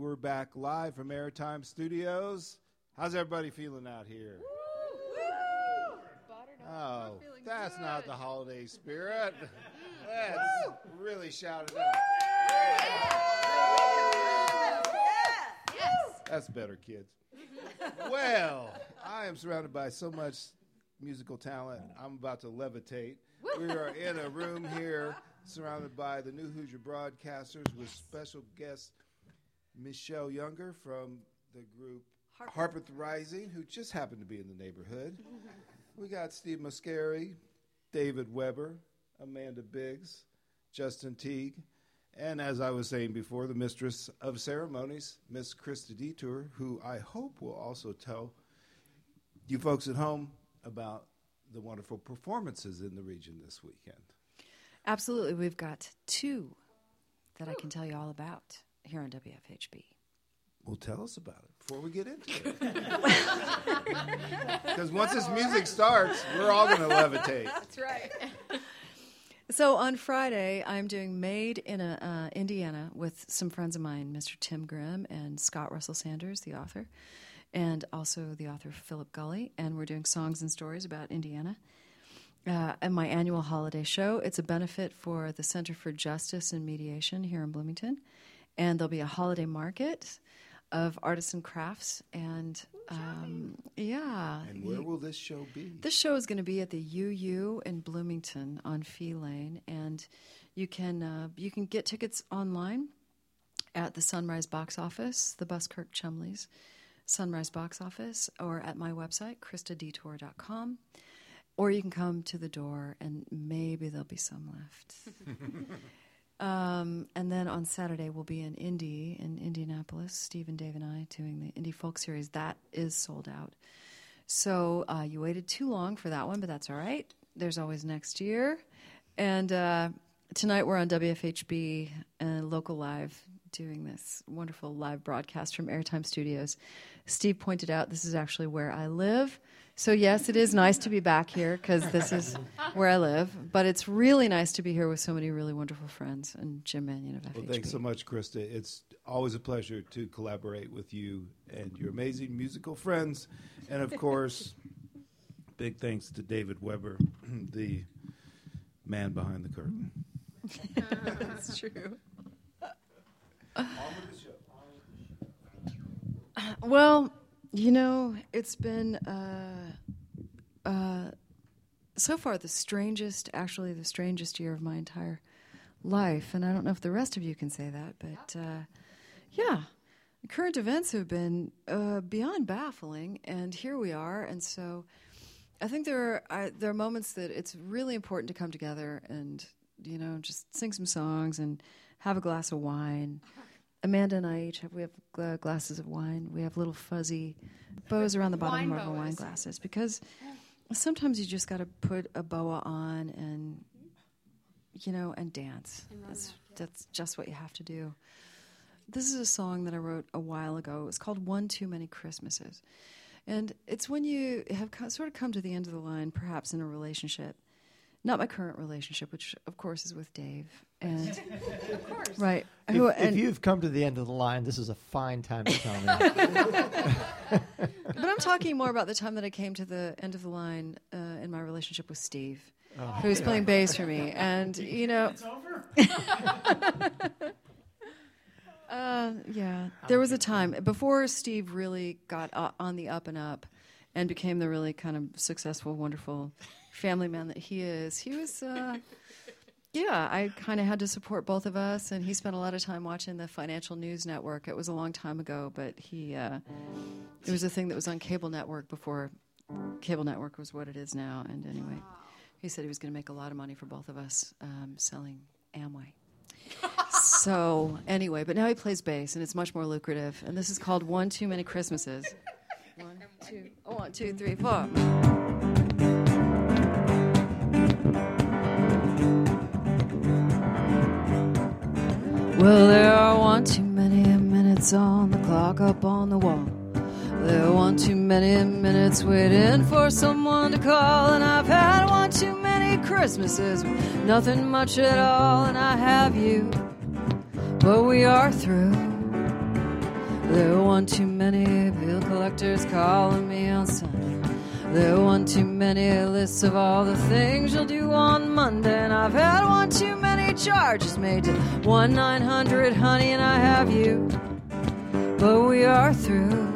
We're back live from Airtime Studios. How's everybody feeling out here? Oh, that's not the holiday spirit. Let's really shout it out. That's better, kids. Well, I am surrounded by so much musical talent. I'm about to levitate. We are in a room here surrounded by the new Hoosier broadcasters with special guest Michelle Younger from the group Harpeth Rising, who just happened to be in the neighborhood. we got Steve Mascari, David Weber, Amanda Biggs, Justin Teague, and as I was saying before, the mistress of ceremonies, Miss Krista Detor, who I hope will also tell you folks at home about the wonderful performances in the region this weekend. Absolutely. We've got two that I can tell you all about here on WFHB. Well, tell us about it before we get into it. Because once this music starts, we're all going to levitate. That's right. So on Friday, I'm doing Made in uh, Indiana with some friends of mine, Mr. Tim Grimm and Scott Russell Sanders, the author, and also the author Philip Gulley. And we're doing songs and stories about Indiana. Uh, and my annual holiday show. It's a benefit for the Center for Justice and Mediation here in Bloomington. And there'll be a holiday market of artisan crafts and um, yeah. And where will this show be? This show is going to be at the UU in Bloomington on Fee Lane, and you can uh, you can get tickets online at the Sunrise Box Office, the Buskirk Chumleys Sunrise Box Office, or at my website kristadetor.com. Or you can come to the door, and maybe there'll be some left. Um, and then on Saturday, we'll be in Indy, in Indianapolis. Steve and Dave and I doing the Indy Folk Series. That is sold out. So uh, you waited too long for that one, but that's all right. There's always next year. And uh, tonight we're on WFHB and Local Live doing this wonderful live broadcast from Airtime Studios. Steve pointed out this is actually where I live. So, yes, it is nice to be back here because this is where I live. But it's really nice to be here with so many really wonderful friends and Jim Manion of FHB. Well, thanks so much, Krista. It's always a pleasure to collaborate with you and your amazing musical friends. And of course, big thanks to David Weber, the man behind the curtain. That's true. Well, you know, it's been uh, uh, so far the strangest, actually, the strangest year of my entire life. And I don't know if the rest of you can say that, but uh, yeah, current events have been uh, beyond baffling, and here we are. And so I think there are, there are moments that it's really important to come together and, you know, just sing some songs and have a glass of wine Amanda and I each have we have uh, glasses of wine. We have little fuzzy bows around the bottom of our wine glasses because sometimes you just got to put a boa on and you know and dance. That's that's just what you have to do. This is a song that I wrote a while ago. It's called "One Too Many Christmases," and it's when you have sort of come to the end of the line, perhaps in a relationship not my current relationship, which of course is with Dave. And of course, right. If, Who, if you've come to the end of the line, this is a fine time to tell me. but I'm talking more about the time that I came to the end of the line uh, in my relationship with Steve, oh, who was yeah. playing bass for me, and you know. Uh, yeah, there was a time before Steve really got uh, on the up and up, and became the really kind of successful, wonderful family man that he is, he was, uh, yeah, I kind of had to support both of us, and he spent a lot of time watching the Financial News Network. It was a long time ago, but he, uh, it was a thing that was on cable network before cable network was what it is now. And anyway, he said he was going to make a lot of money for both of us um, selling Amway. so anyway, but now he plays bass, and it's much more lucrative. And this is called One Too Many Christmases. One, two, oh, one, two, three, four. Well, there are one too many minutes on the clock up on the wall. There are one too many minutes waiting for someone to call, and I've had one too many Christmases, nothing much at all, and I have you, but we are through. There are one too many bill collectors calling me on Sunday. There are one too many lists of all the things you'll do on Monday. And I've had one too many charges made to 1 900, honey, and I have you. But we are through.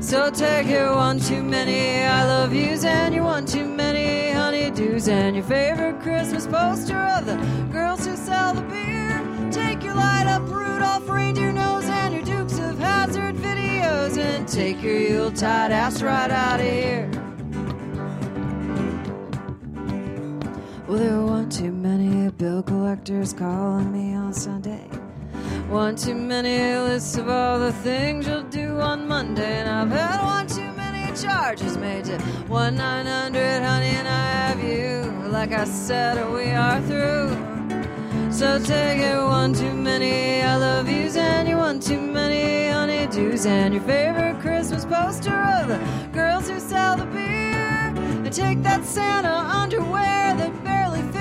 So take your one too many I love yous and your one too many honeydews and your favorite Christmas poster of the girls who sell the beer. Take your light up Rudolph reindeer nose and your Dukes of Hazzard videos and take your Yuletide ass right out of here. Well, there were one too many bill collectors calling me on Sunday. One too many lists of all the things you'll do on Monday, and I've had one too many charges made to one nine hundred, honey, and I have you. Like I said, we are through. So take it one too many I love yous and you one too many honeydews and your favorite Christmas poster of the girls who sell the beer. And take that Santa underwear that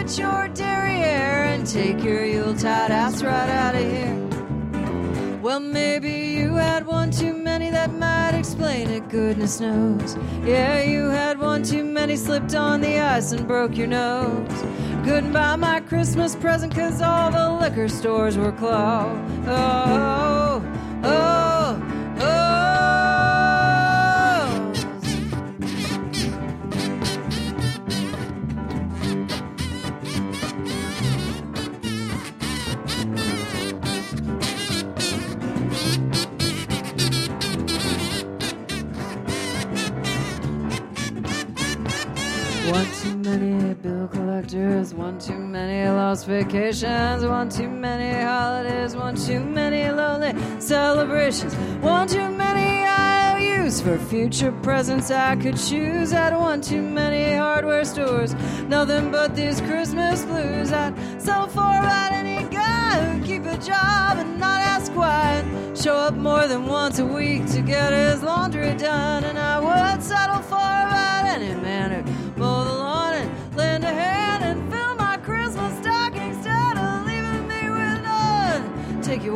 fits your derriere and take your Yuletide ass right out of here. Well, maybe you had one too many that might explain it, goodness knows. Yeah, you had one too many, slipped on the ice and broke your nose. Couldn't buy my Christmas present cause all the liquor stores were closed. Oh, oh, oh. Collectors, one too many lost vacations, one too many holidays, one too many lonely celebrations, one too many IOUs for future presents I could choose. At one too many hardware stores, nothing but these Christmas blues. I'd settle for about any guy who'd keep a job and not ask why, show up more than once a week to get his laundry done. And I would settle for about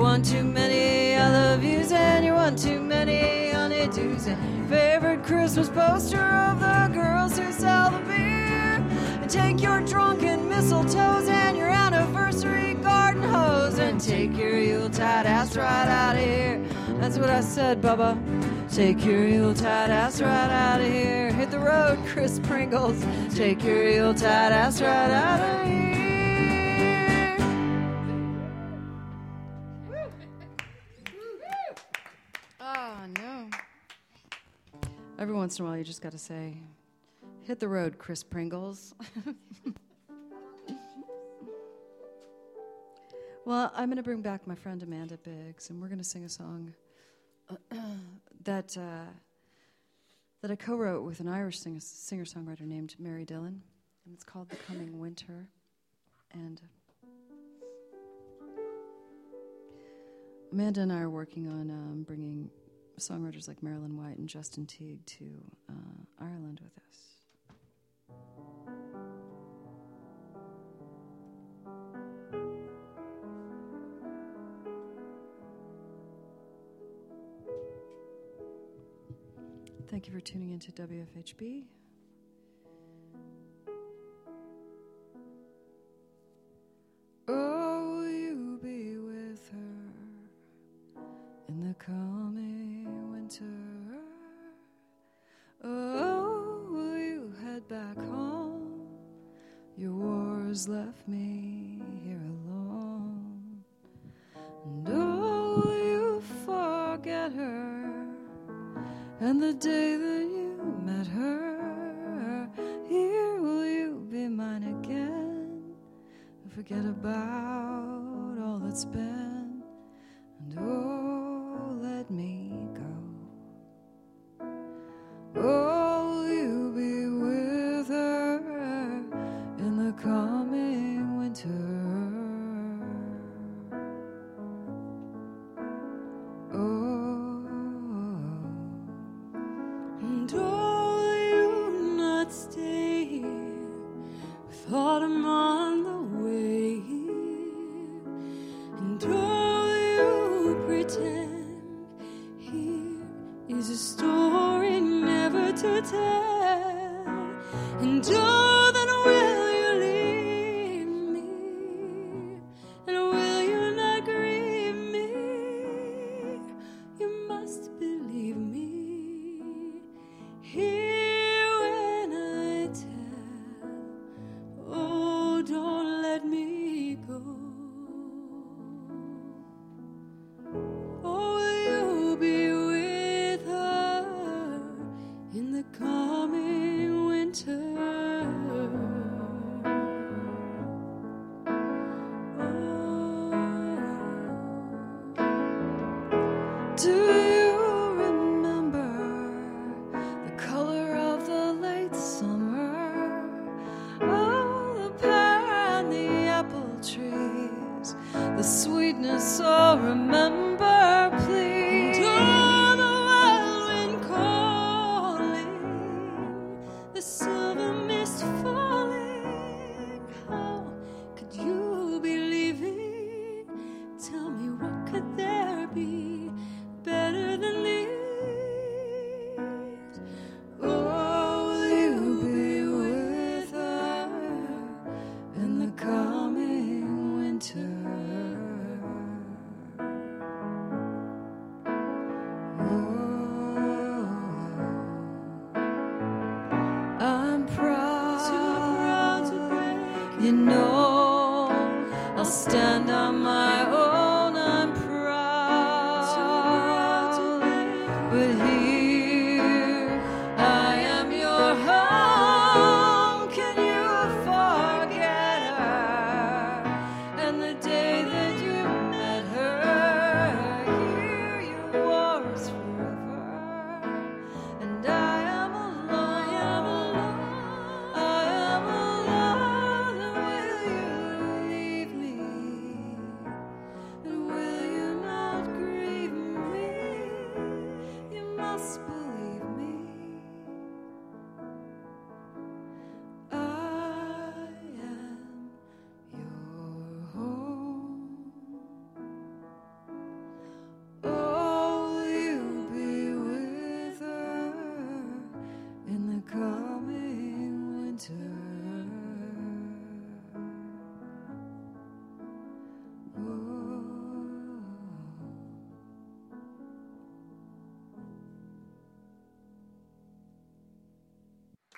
one too many I love yous and your one too many honeydews and favorite Christmas poster of the girls who sell the beer. And take your drunken mistletoes and your anniversary garden hose and take your Yuletide ass right out of here. That's what I said, Bubba. Take your Yuletide ass right out of here. Hit the road, Chris Pringles. Take your Yuletide ass right out of here. Oh, no. Every once in a while, you just got to say, hit the road, Chris Pringles. well, I'm going to bring back my friend Amanda Biggs, and we're going to sing a song that uh, that I co-wrote with an Irish singer songwriter named Mary Dillon, and it's called "The Coming Winter." And Amanda and I are working on um, bringing songwriters like Marilyn White and Justin Teague to uh, Ireland with us. Thank you for tuning into WFHB.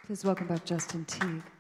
Please welcome back Justin Teague.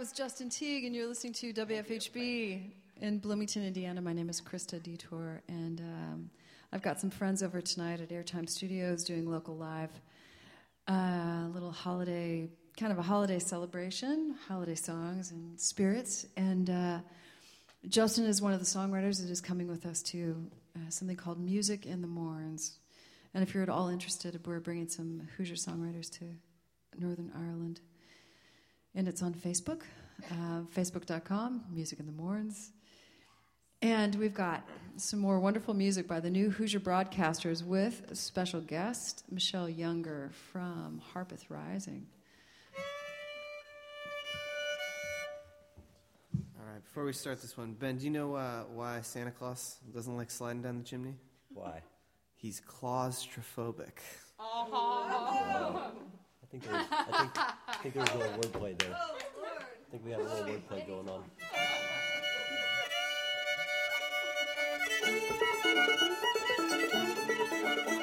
Was Justin Teague, and you're listening to WFHB in Bloomington, Indiana. My name is Krista Detor, and um, I've got some friends over tonight at Airtime Studios doing local live. A uh, little holiday, kind of a holiday celebration, holiday songs and spirits. And uh, Justin is one of the songwriters that is coming with us to uh, something called Music in the Mournes. And if you're at all interested, we're bringing some Hoosier songwriters to Northern Ireland and it's on Facebook, uh, facebook.com, Music in the Mournes. And we've got some more wonderful music by the new Hoosier Broadcasters with a special guest, Michelle Younger from Harpeth Rising. All right, before we start this one, Ben, do you know uh, why Santa Claus doesn't like sliding down the chimney? Why? He's claustrophobic. I think there's, I think, I think there's a little wordplay there. I think we have a little wordplay going on. And you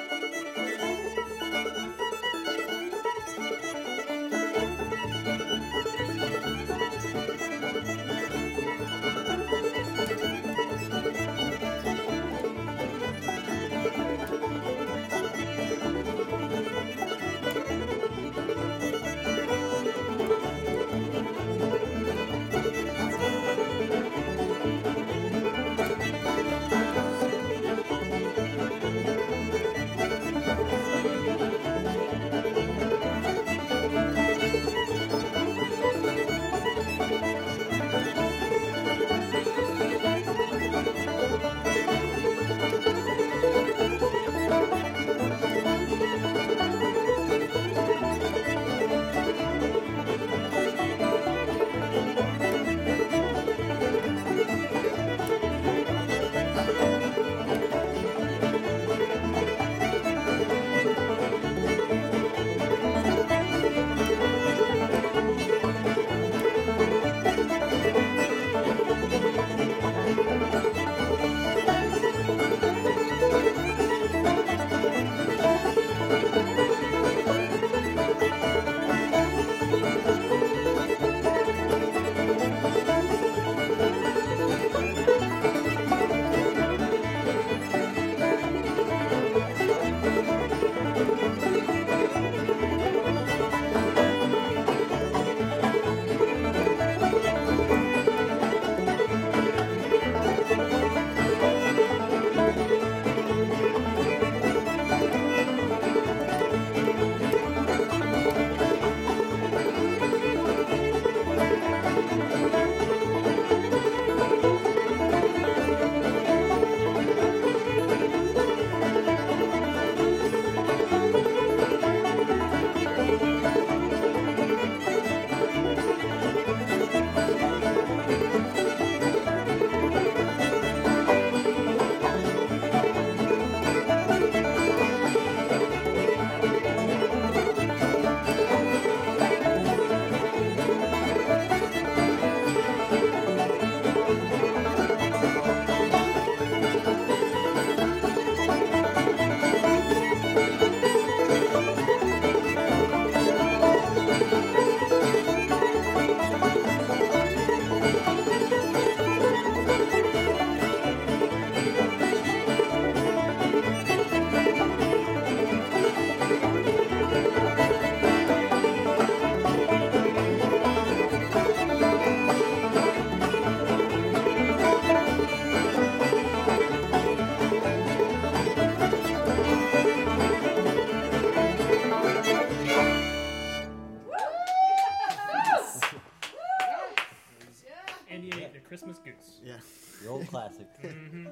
Christmas goose. Yeah. The old classic. mm-hmm.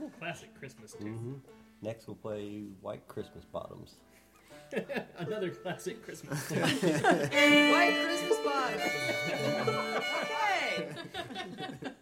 Old Classic Christmas tune. hmm Next we'll play White Christmas Bottoms. Another classic Christmas tune. White Christmas bottom. okay.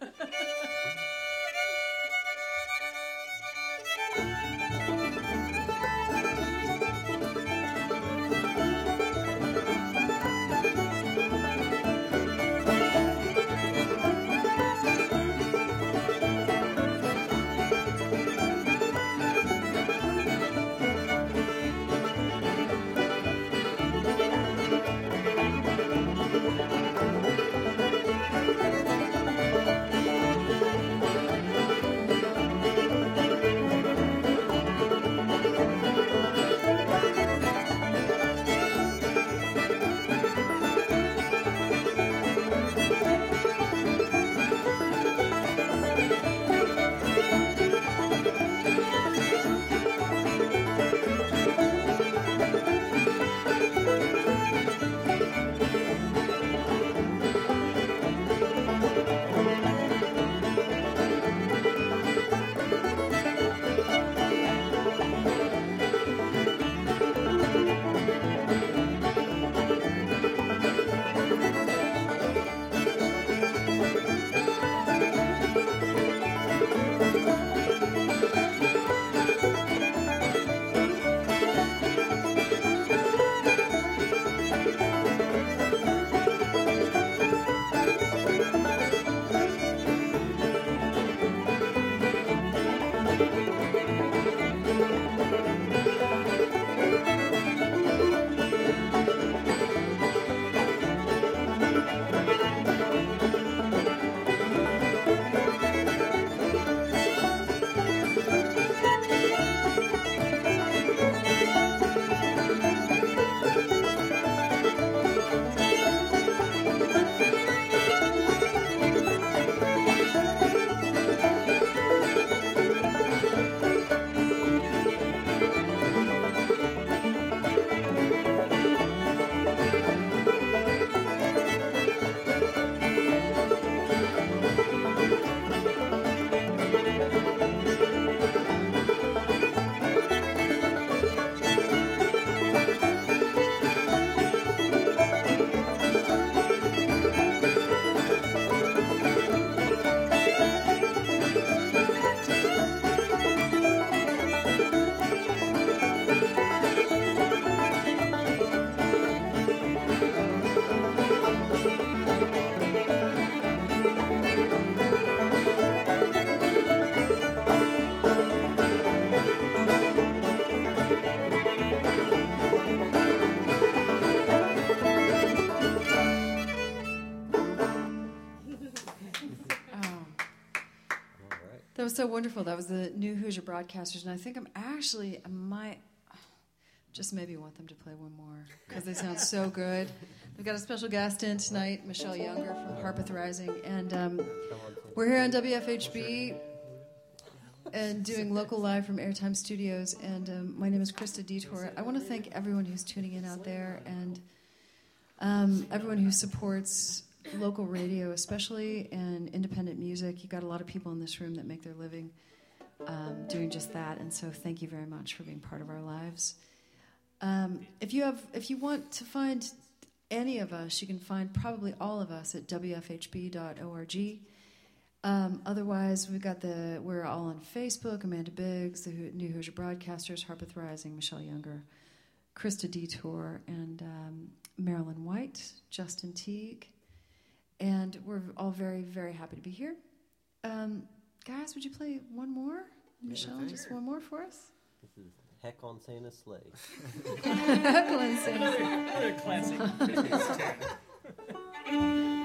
Was so wonderful. That was the new Hoosier Broadcasters, and I think I'm actually I might just maybe want them to play one more because they sound so good. We've got a special guest in tonight, Michelle Younger from Harpeth Rising, and um, we're here on WFHB and doing local live from Airtime Studios. And um, my name is Krista Detor. I want to thank everyone who's tuning in out there and um, everyone who supports local radio, especially and independent music. You got a lot of people in this room that make their living um, doing just that, and so thank you very much for being part of our lives. Um, if you have, if you want to find any of us, you can find probably all of us at wfhb.org. Um, otherwise, we've got the we're all on Facebook. Amanda Biggs, the New Hoosier Broadcasters, Harpeth Rising, Michelle Younger, Krista Detor, and um, Marilyn White, Justin Teague, and we're all very very happy to be here. Um, guys, would you play one more, Michelle? Just one more for us. This is Heck on Santa's Sleigh. Evelyn sings. Another, another classic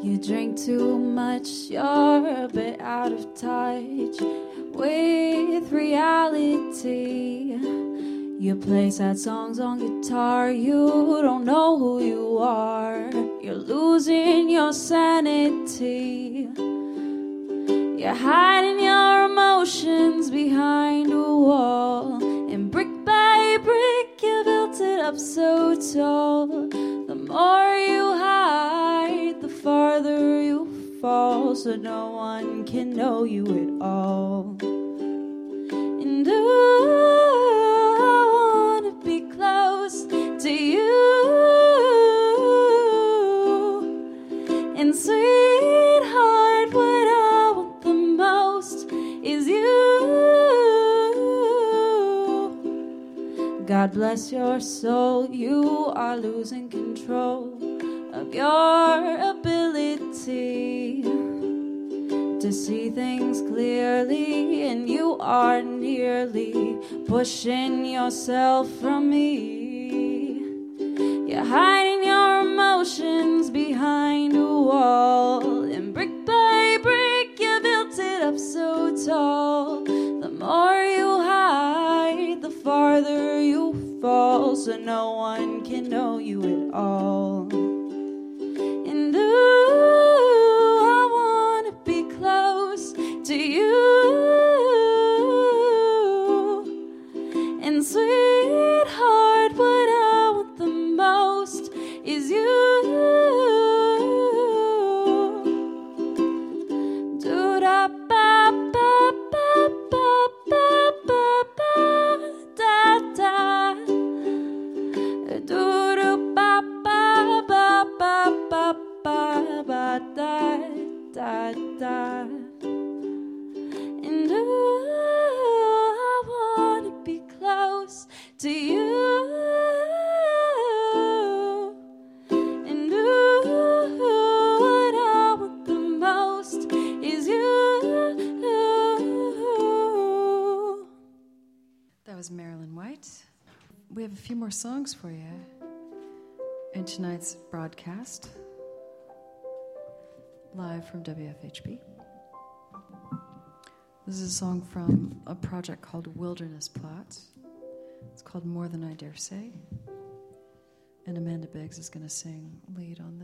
You drink too much, you're a bit out of touch with reality. You play sad songs on guitar, you don't know who you are. you're losing your sanity. You're hiding your emotions behind a wall. And brick by brick, you built it up so tall. The more you so no one can know you at all. And I wanna be close to you. And sweetheart, what I want the most is you. God bless your soul, you are losing control of your ability to see things clearly, and you are nearly pushing yourself from me. You're hiding your emotions behind a wall, and brick by brick, you built it up so tall. The more you hide, the farther you fall, so no one can know you at all. Songs for you in tonight's broadcast, live from WFHB. This is a song from a project called Wilderness Plots. It's called More Than I Dare Say. And Amanda Biggs is going to sing lead on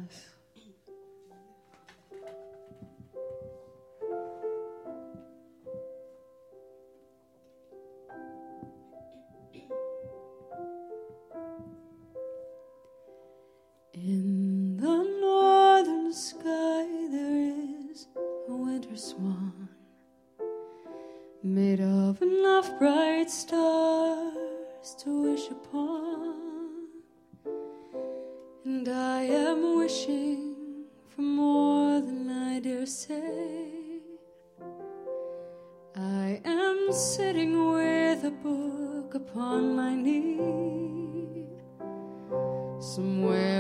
wishing for more than I dare say. I am sitting with a book upon my knee. Somewhere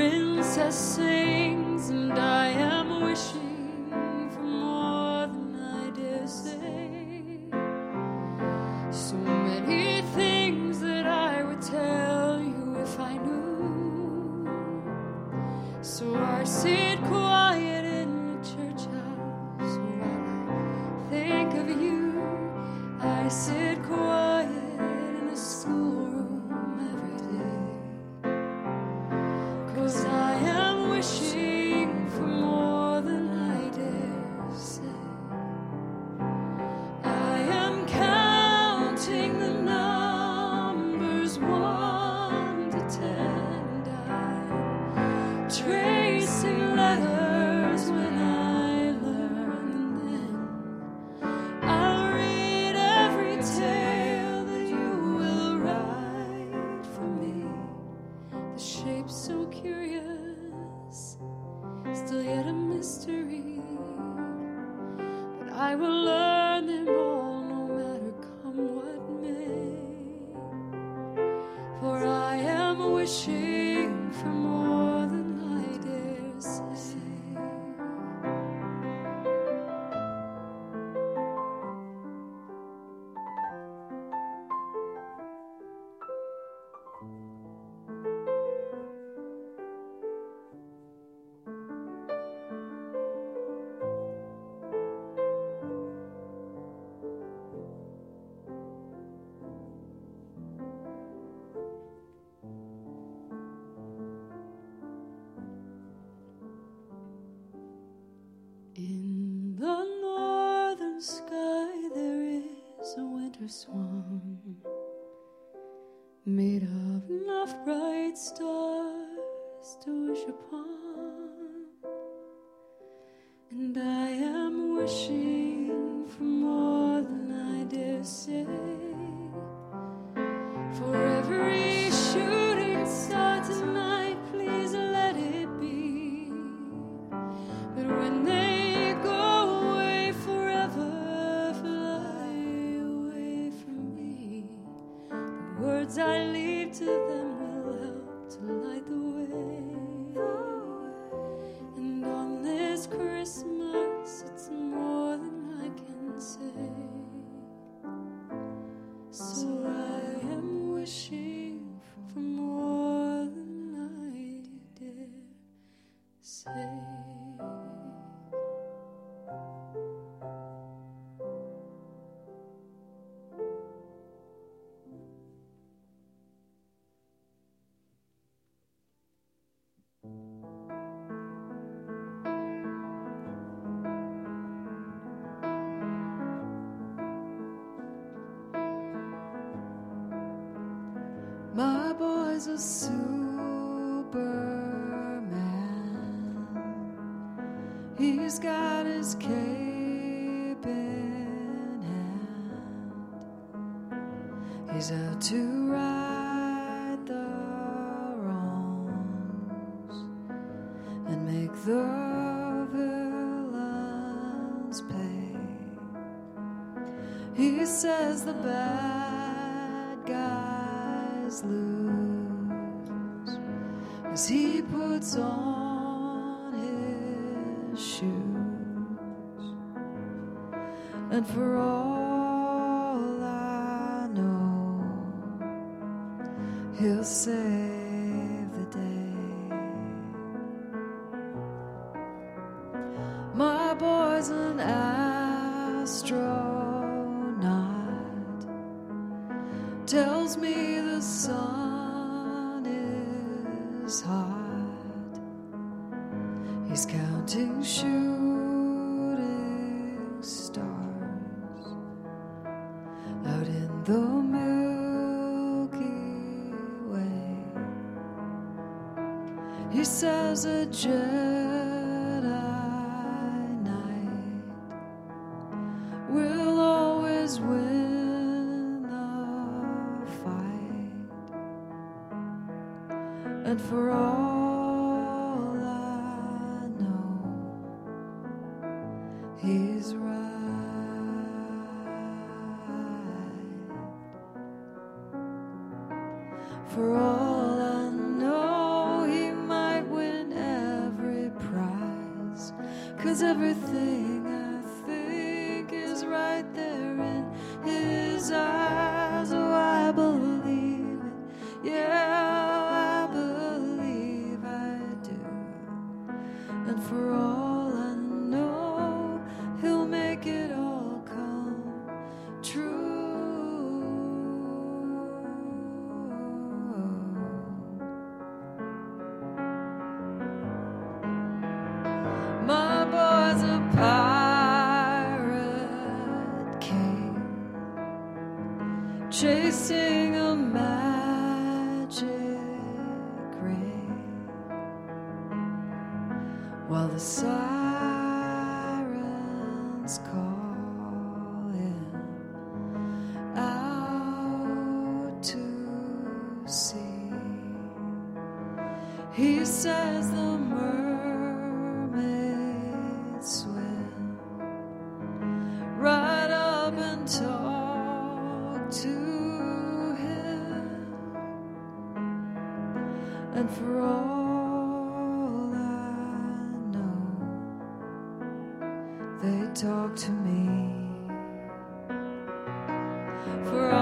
princess swan made of love bright stars to wish upon. And I am wishing was a superman. He's got his cape in hand. He's out to right the wrongs and make the villains pay. He says the bad guys lose as he puts on his shoes. And for all He's right. For all I know, he might win every prize, cause everything. for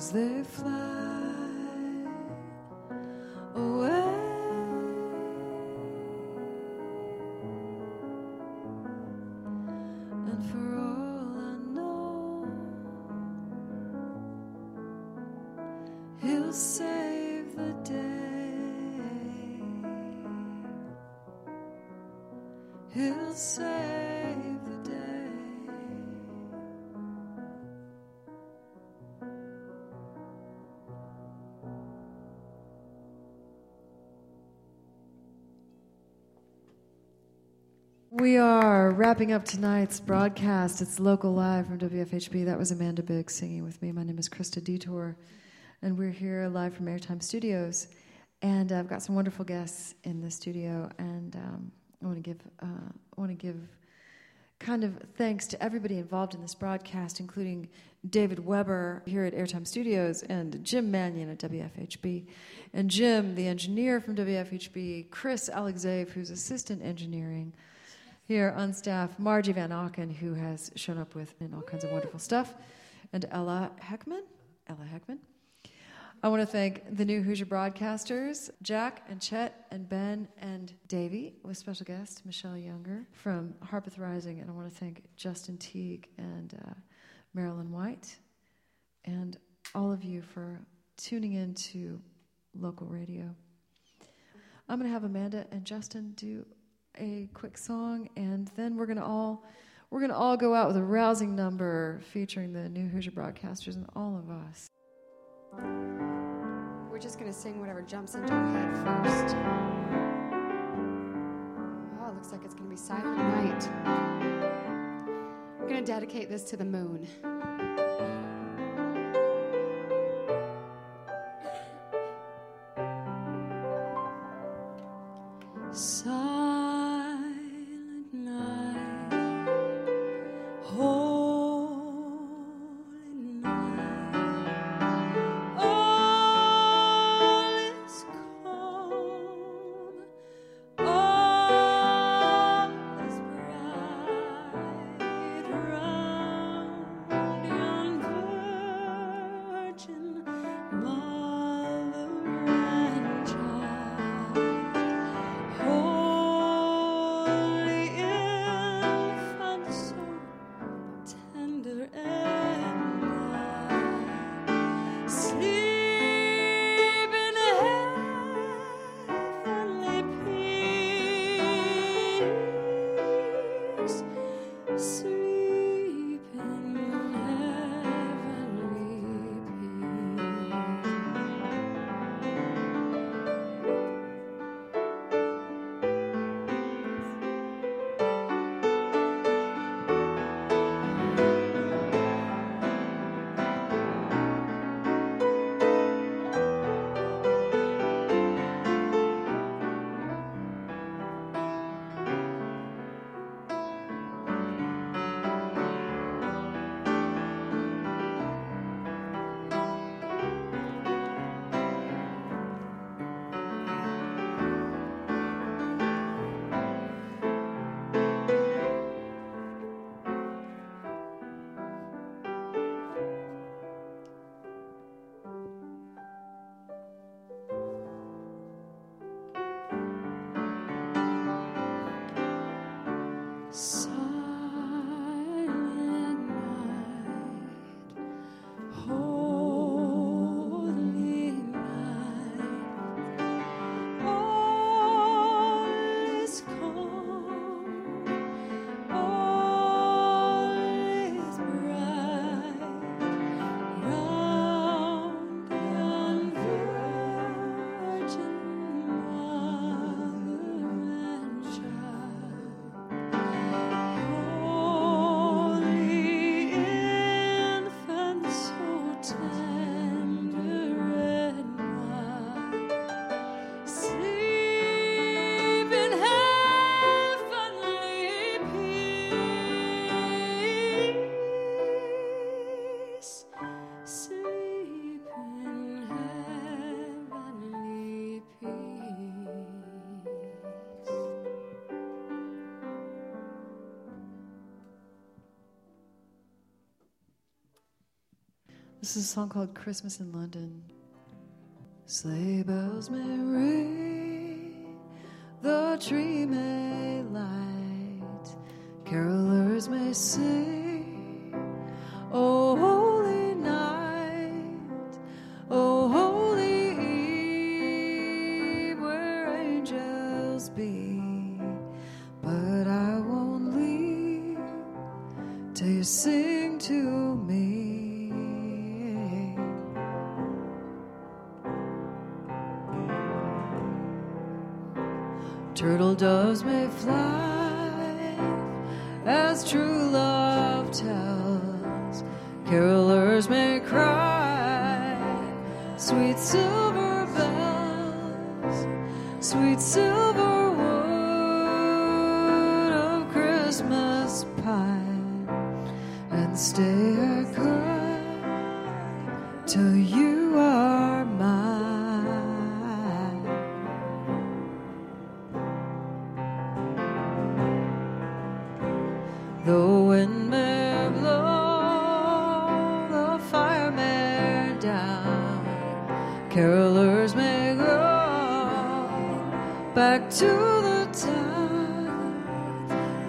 as they fly wrapping up tonight's broadcast. It's local live from WFHB. That was Amanda Biggs singing with me. My name is Krista Detor, and we're here live from Airtime Studios. And I've got some wonderful guests in the studio, and um, I want to give uh, I want to give kind of thanks to everybody involved in this broadcast, including David Weber here at Airtime Studios and Jim Manion at WFHB, and Jim, the engineer from WFHB, Chris Alexeyev, who's assistant engineering here on staff, Margie Van Auken, who has shown up with in all kinds of wonderful stuff, and Ella Heckman. Ella Heckman. I want to thank the new Hoosier broadcasters, Jack and Chet and Ben and Davey, with special guest Michelle Younger from Harpeth Rising. And I want to thank Justin Teague and uh, Marilyn White and all of you for tuning in to local radio. I'm going to have Amanda and Justin do a quick song, and then we're to all we're to all go out with a rousing number featuring the new Hoosier broadcasters and all of us. We're just to sing whatever jumps into our head first. Oh, it looks like it's to be Silent Night. I'm to dedicate this to the moon. This is a song called Christmas in London. Sleigh bells may ring, the tree may light, carolers may sing. Oh,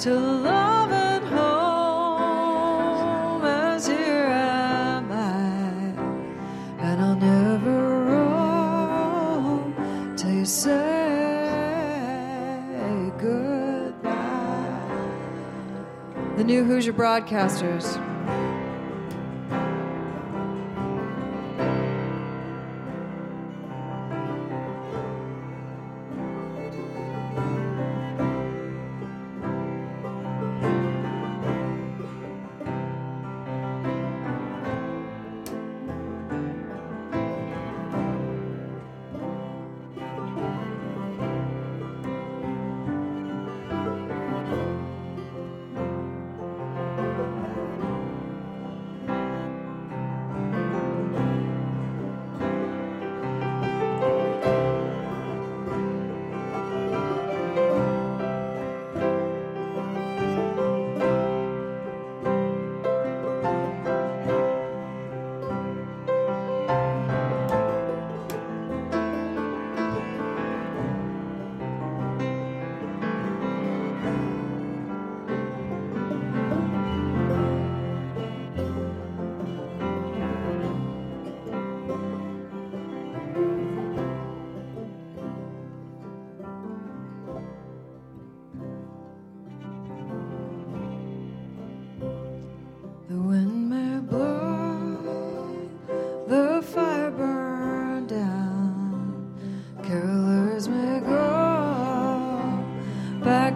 to love and home. As here am I, and I'll never roam till you say goodbye. The new Hoosier Broadcasters.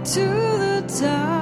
To the town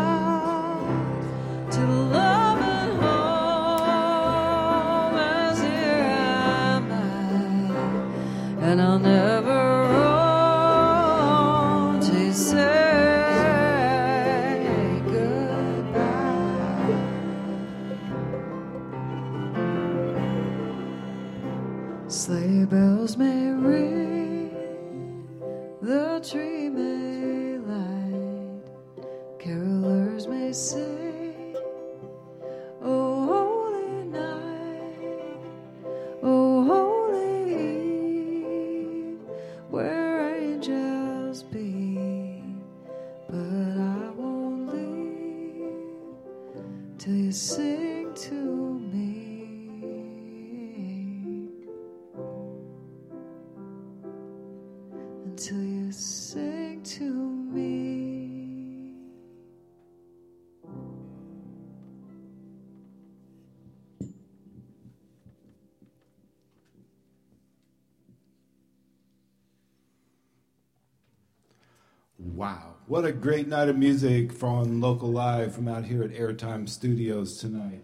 What a great night of music from Local Live from out here at Airtime Studios tonight.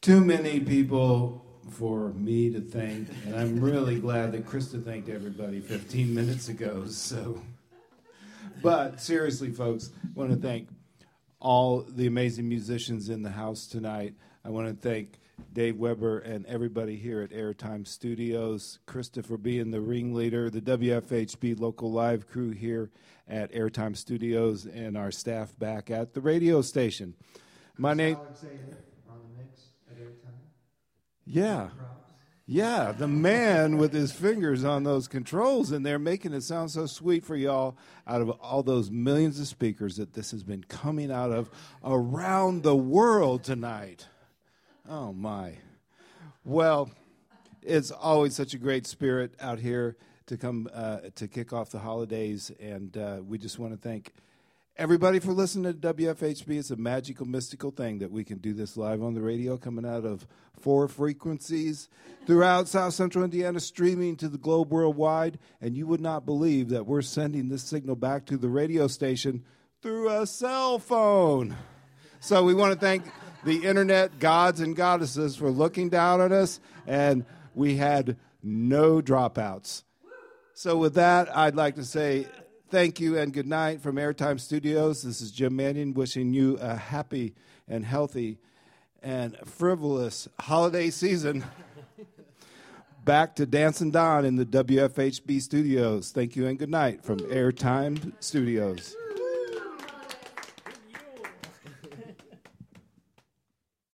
Too many people for me to thank, and I'm really glad that Krista thanked everybody 15 minutes ago. So, but seriously, folks, I want to thank all the amazing musicians in the house tonight. I want to thank Dave Weber and everybody here at Airtime Studios, Christopher being the ringleader, the WFHB local live crew here at Airtime Studios, and our staff back at the radio station. My name. Alexander on the mix at airtime. Yeah. Yeah, the man with his fingers on those controls, and they're making it sound so sweet for y'all out of all those millions of speakers that this has been coming out of around the world tonight. Oh, my. Well, it's always such a great spirit out here to come uh, to kick off the holidays, and uh, we just want to thank everybody for listening to WFHB. It's a magical, mystical thing that we can do this live on the radio, coming out of four frequencies throughout South Central Indiana, streaming to the globe worldwide. And you would not believe that we're sending this signal back to the radio station through a cell phone. So we want to thank the internet gods and goddesses for looking down on us, and we had no dropouts. So, with that, I'd like to say thank you and good night from Airtime Studios. This is Jim Manion wishing you a happy and healthy and frivolous holiday season. Back to Dancing Don in the WFHB studios. Thank you and good night from Airtime Studios.